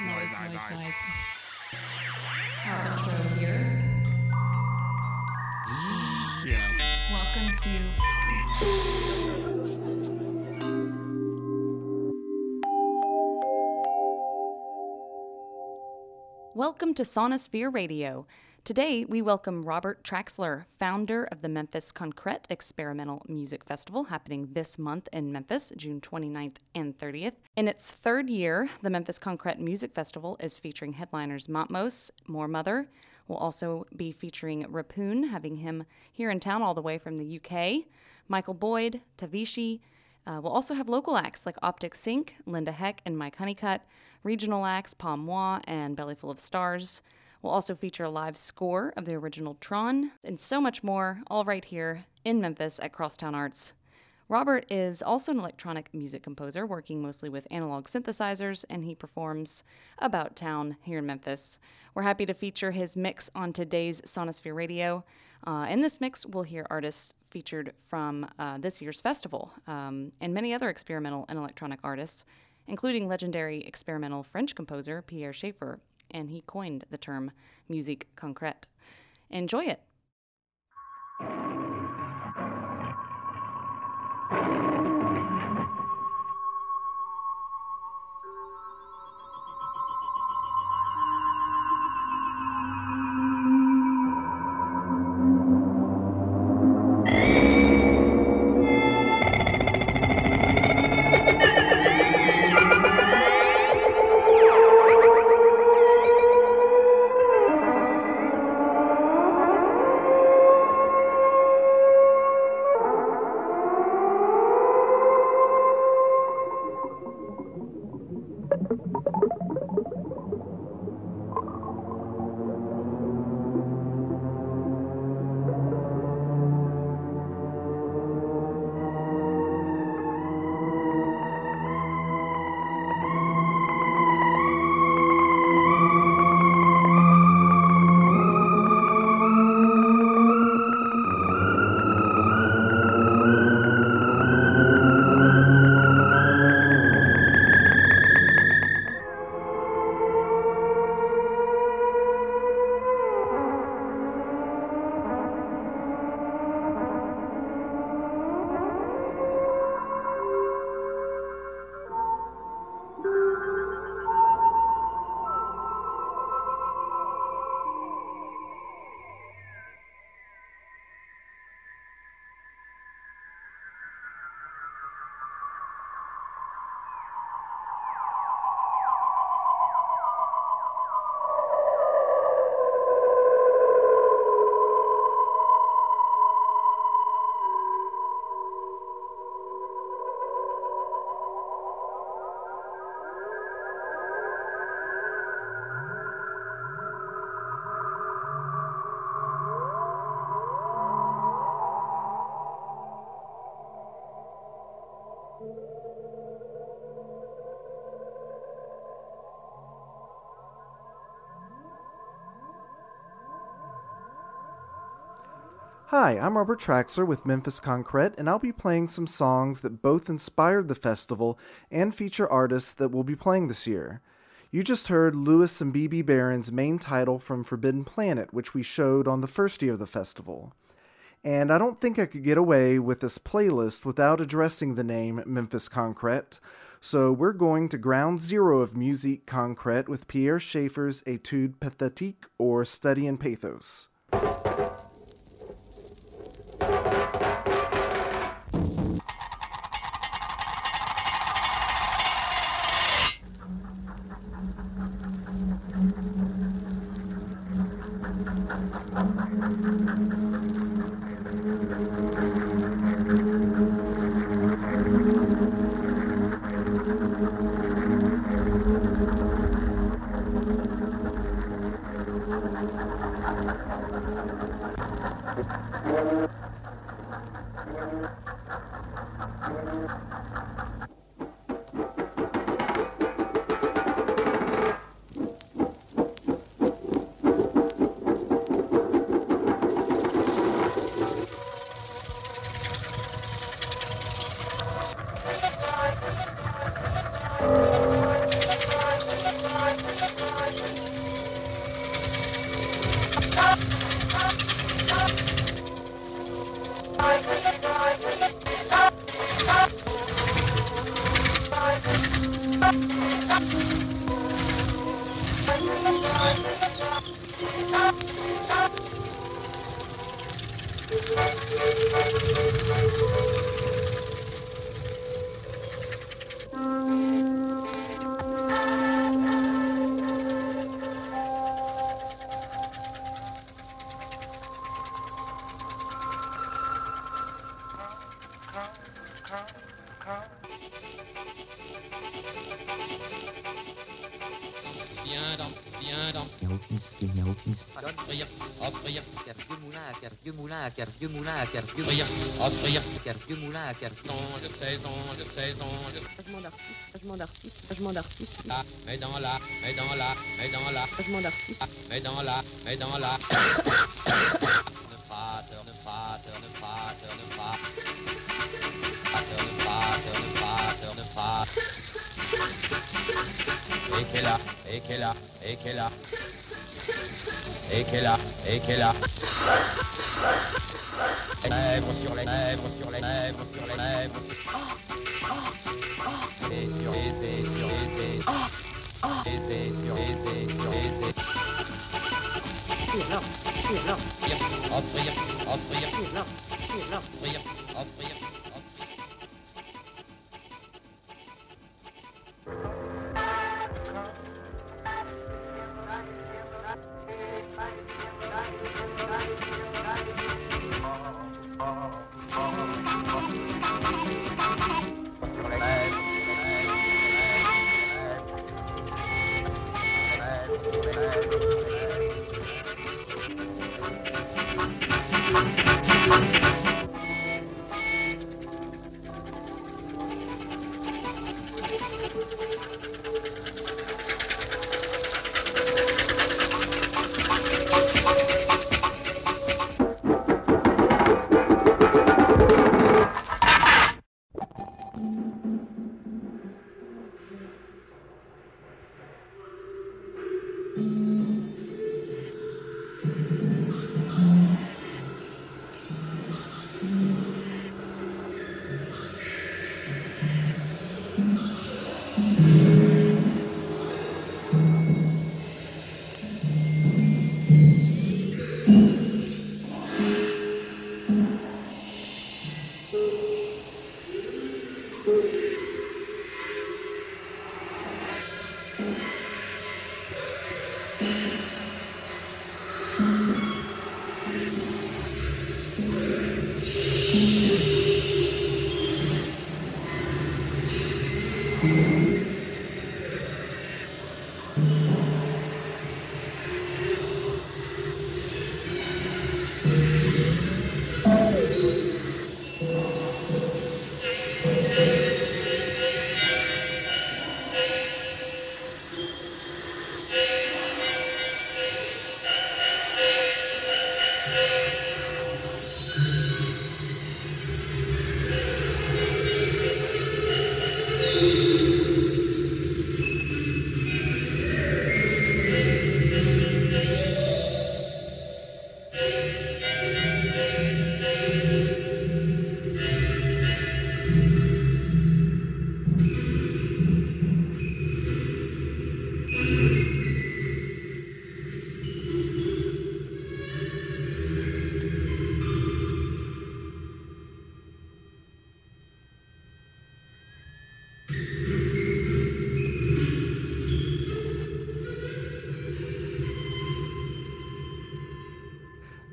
Noise, noise, noise. Our intro here. Yeah. Welcome to Welcome to Sonosphere Radio. Today, we welcome Robert Traxler, founder of the Memphis Concrete Experimental Music Festival, happening this month in Memphis, June 29th and 30th. In its third year, the Memphis Concrete Music Festival is featuring headliners Matmos, Moor Mother. We'll also be featuring Rapoon, having him here in town all the way from the UK, Michael Boyd, Tavishi, uh, we'll also have local acts like Optic Sync, Linda Heck, and Mike Honeycutt, regional acts Palm Moi and Bellyful of Stars. We'll also feature a live score of the original Tron, and so much more, all right here in Memphis at Crosstown Arts. Robert is also an electronic music composer, working mostly with analog synthesizers, and he performs about town here in Memphis. We're happy to feature his mix on today's Sonosphere Radio. Uh, in this mix, we'll hear artists featured from uh, this year's festival um, and many other experimental and electronic artists, including legendary experimental French composer Pierre Schaeffer, and he coined the term musique concrète. Enjoy it. Hi, I'm Robert Traxler with Memphis Concrete, and I'll be playing some songs that both inspired the festival and feature artists that will be playing this year. You just heard Louis and Bebe Barron's main title from Forbidden Planet, which we showed on the first year of the festival. And I don't think I could get away with this playlist without addressing the name Memphis Concrete. So we're going to ground zero of musique concrete with Pierre Schaeffer's Etude Pathétique or Study in Pathos. Moulin à faire vieux moulin à faire vieux faire vieux moulin à le saison, le Changement d'artiste, changement d'artiste, changement d'artiste, la, mais dans la, mais dans la, mais dans la, changement d'artiste. mais dans la, mais dans la. Ne pas, ne pas, ne pas, ne pas. Ne pas, ne pas, ne pas. Et qu'elle a, et qu'elle a, et qu'elle a. Et qu'elle a, et qu'elle a. Lèvres sur les lèvres, sur les lèvres, sur les lèvres. Et sur les et sur les et. Et et sur les et sur les et. Rire, hop,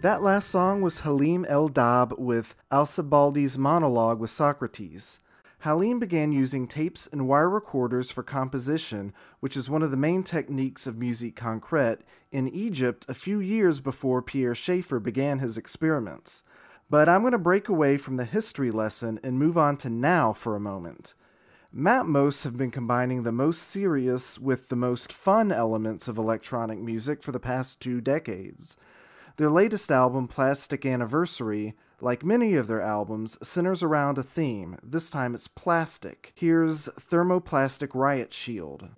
That last song was Halim El-Dabh with Alcibaldi's monologue with Socrates. Halim began using tapes and wire recorders for composition, which is one of the main techniques of musique concrète, in Egypt a few years before Pierre Schaeffer began his experiments. But I'm going to break away from the history lesson and move on to now for a moment. Matmos have been combining the most serious with the most fun elements of electronic music for the past two decades. Their latest album, Plastic Anniversary, like many of their albums, centers around a theme. This time it's plastic. Here's Thermoplastic Riot Shield.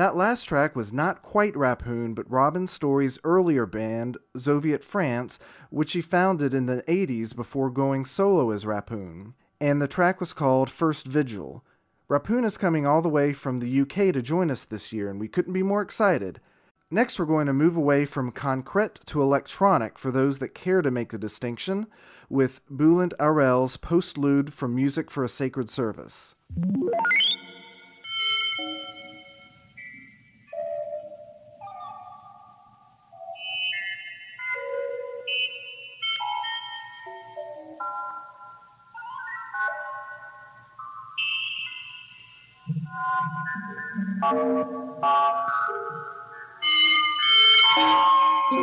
That last track was not quite Rapoon, but Robin Storey's earlier band, Zoviet France, which he founded in the 80s before going solo as Rapoon. And the track was called First Vigil. Rapoon is coming all the way from the UK to join us this year, and we couldn't be more excited. Next, we're going to move away from concrete to electronic for those that care to make the distinction, with Bulent Arel's Postlude from Music for a Sacred Service. Thank you.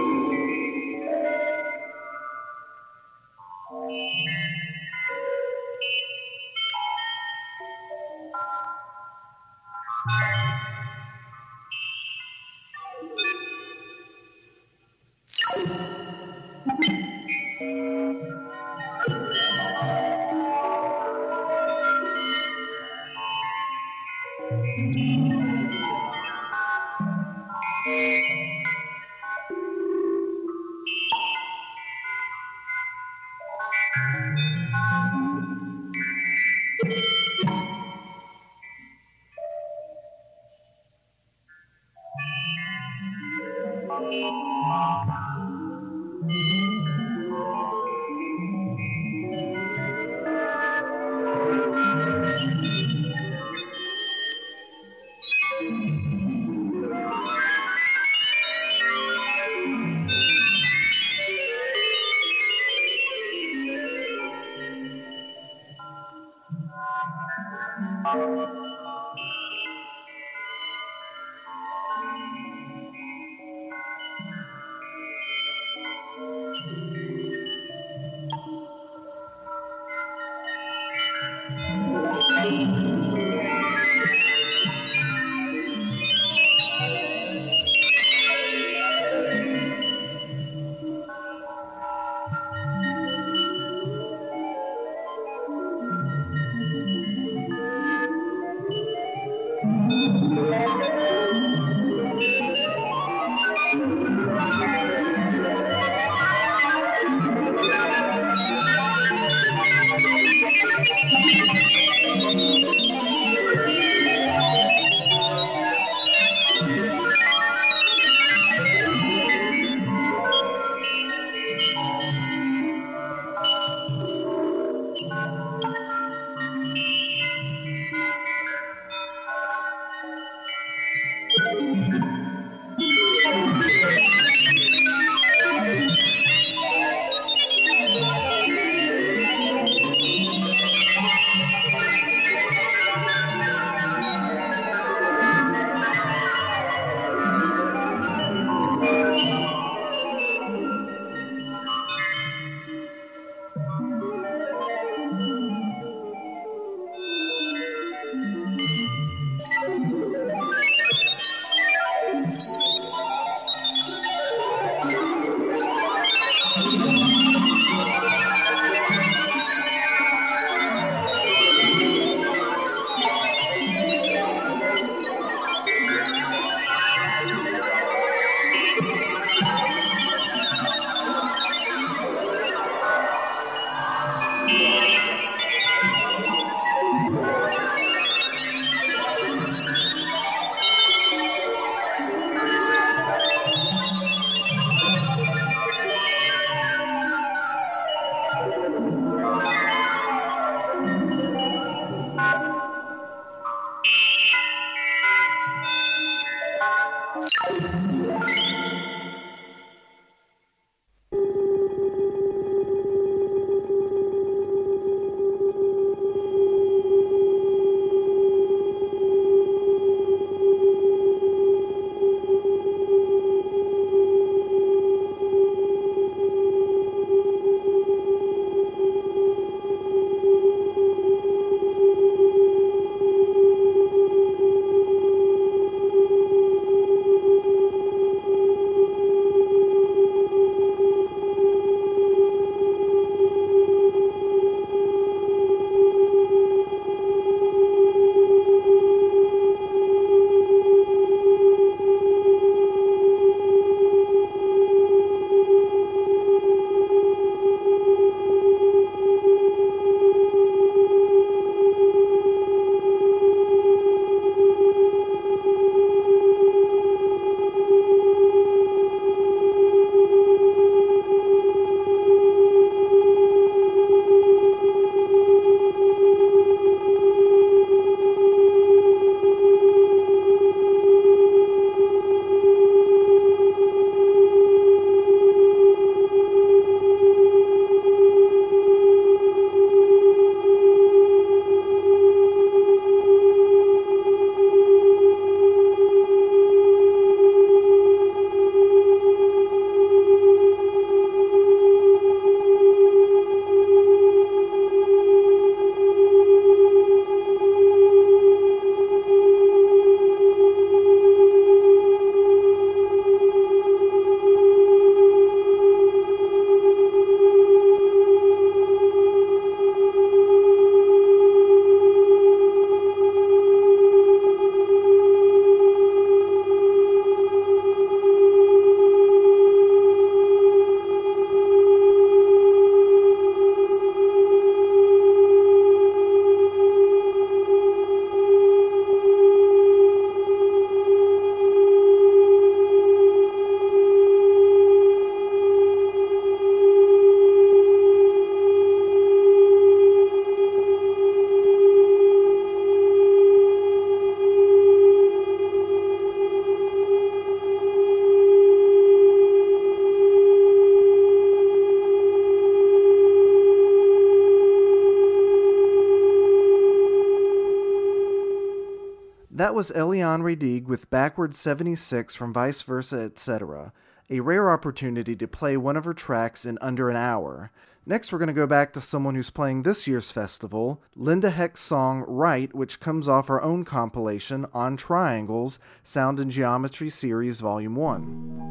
Was Eliane Radigue with Backward 76 from Vice Versa, etc. A rare opportunity to play one of her tracks in under an hour. Next, we're going to go back to someone who's playing this year's festival, Linda Heck's song Right, which comes off our own compilation on Triangles, Sound and Geometry Series Volume 1.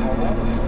Thank you.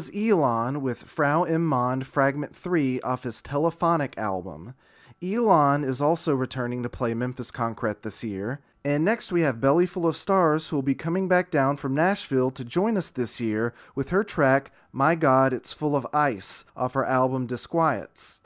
Was Elon with Frau im Mond Fragment 3 off his Telephonic album. Elon is also returning to play Memphis Concrete this year. And next we have Belly Full of Stars, who will be coming back down from Nashville to join us this year with her track My God, It's Full of Ice off her album Disquiets.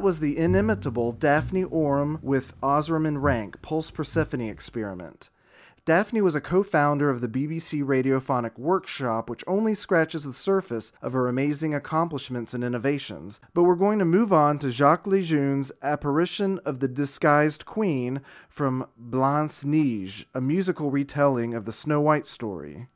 That was the inimitable Daphne Oram with Osram and Rank Pulse Persephone experiment. Daphne was a co founder of the BBC Radiophonic Workshop, which only scratches the surface of her amazing accomplishments and innovations. But we're going to move on to Jacques Lejeune's apparition of the disguised queen from Blanche Neige, a musical retelling of the Snow White story.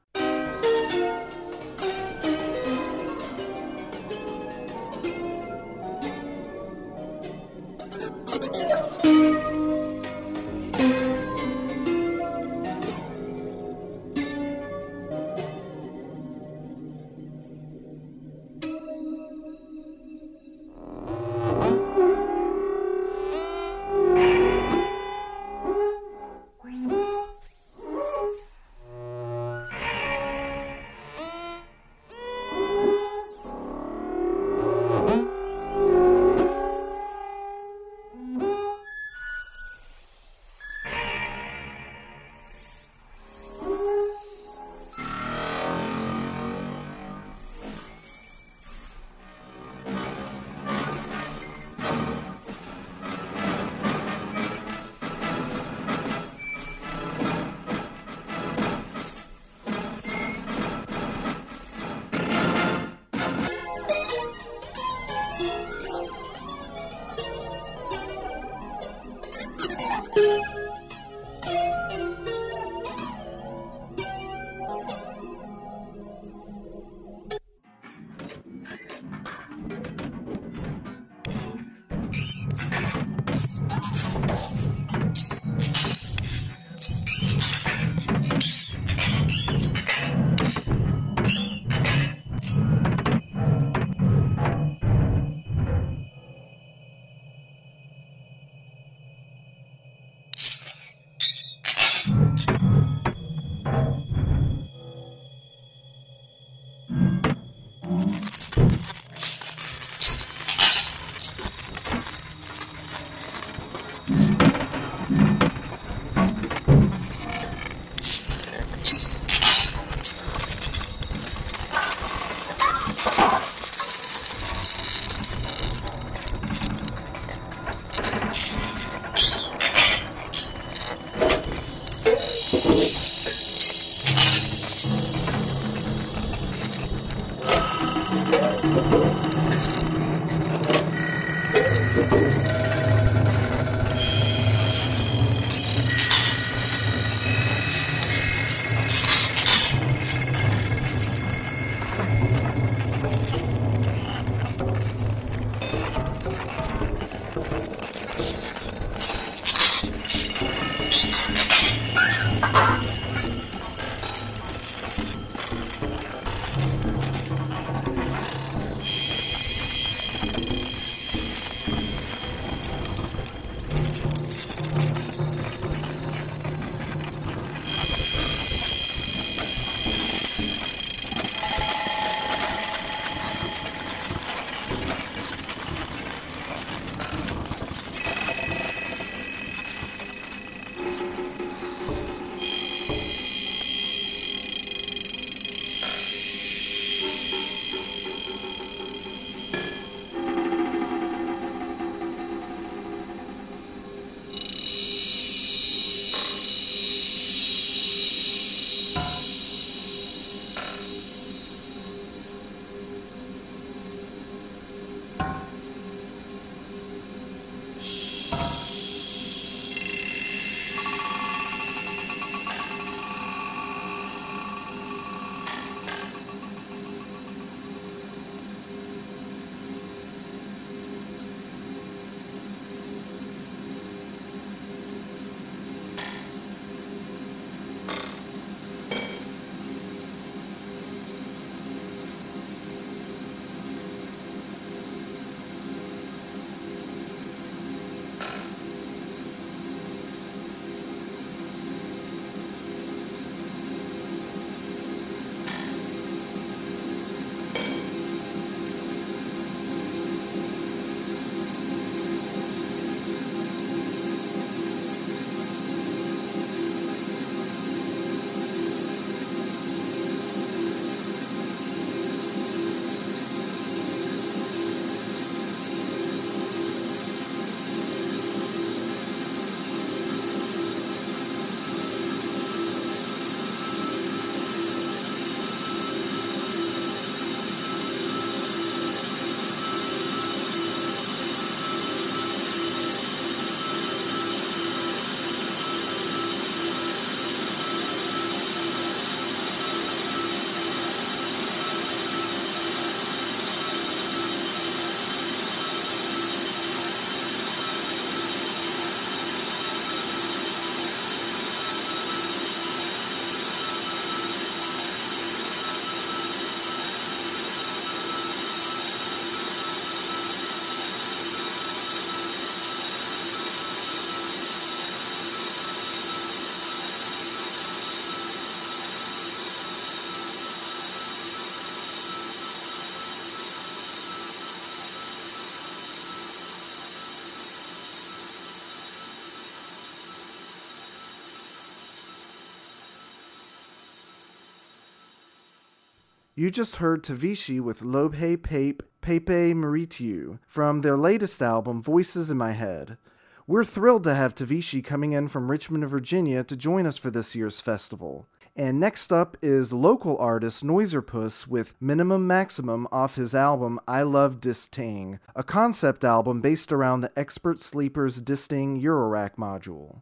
You just heard Tavishi with Lobhe Pape Pepe Maritiu" from their latest album, Voices in My Head. We're thrilled to have Tavishi coming in from Richmond, Virginia to join us for this year's festival. And next up is local artist Noiserpuss with Minimum Maximum off his album I Love Disting, a concept album based around the Expert Sleepers' Disting Eurorack module.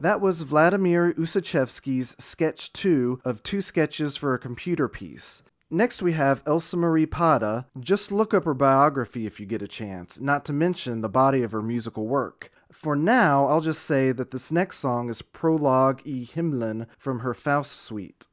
That was Vladimir Ussachevsky's Sketch 2 of two sketches for a computer piece. Next, we have Else Marie Pade. Just look up her biography if you get a chance, not to mention the body of her musical work. For now, I'll just say that this next song is Prologue e Himlen from her Faust suite.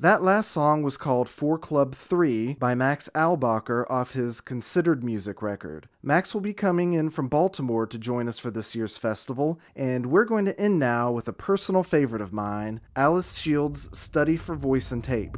That last song was called For Club 3 by Max Eilbacher off his Considered Music record. Max will be coming in from Baltimore to join us for this year's festival, and we're going to end now with a personal favorite of mine Alice Shields' Study for Voice and Tape.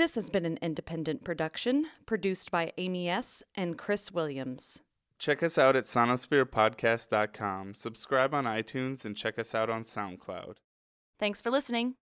This has been an independent production produced by Amy S. and Chris Williams. Check us out at sonospherepodcast.com, subscribe on iTunes, and check us out on SoundCloud. Thanks for listening.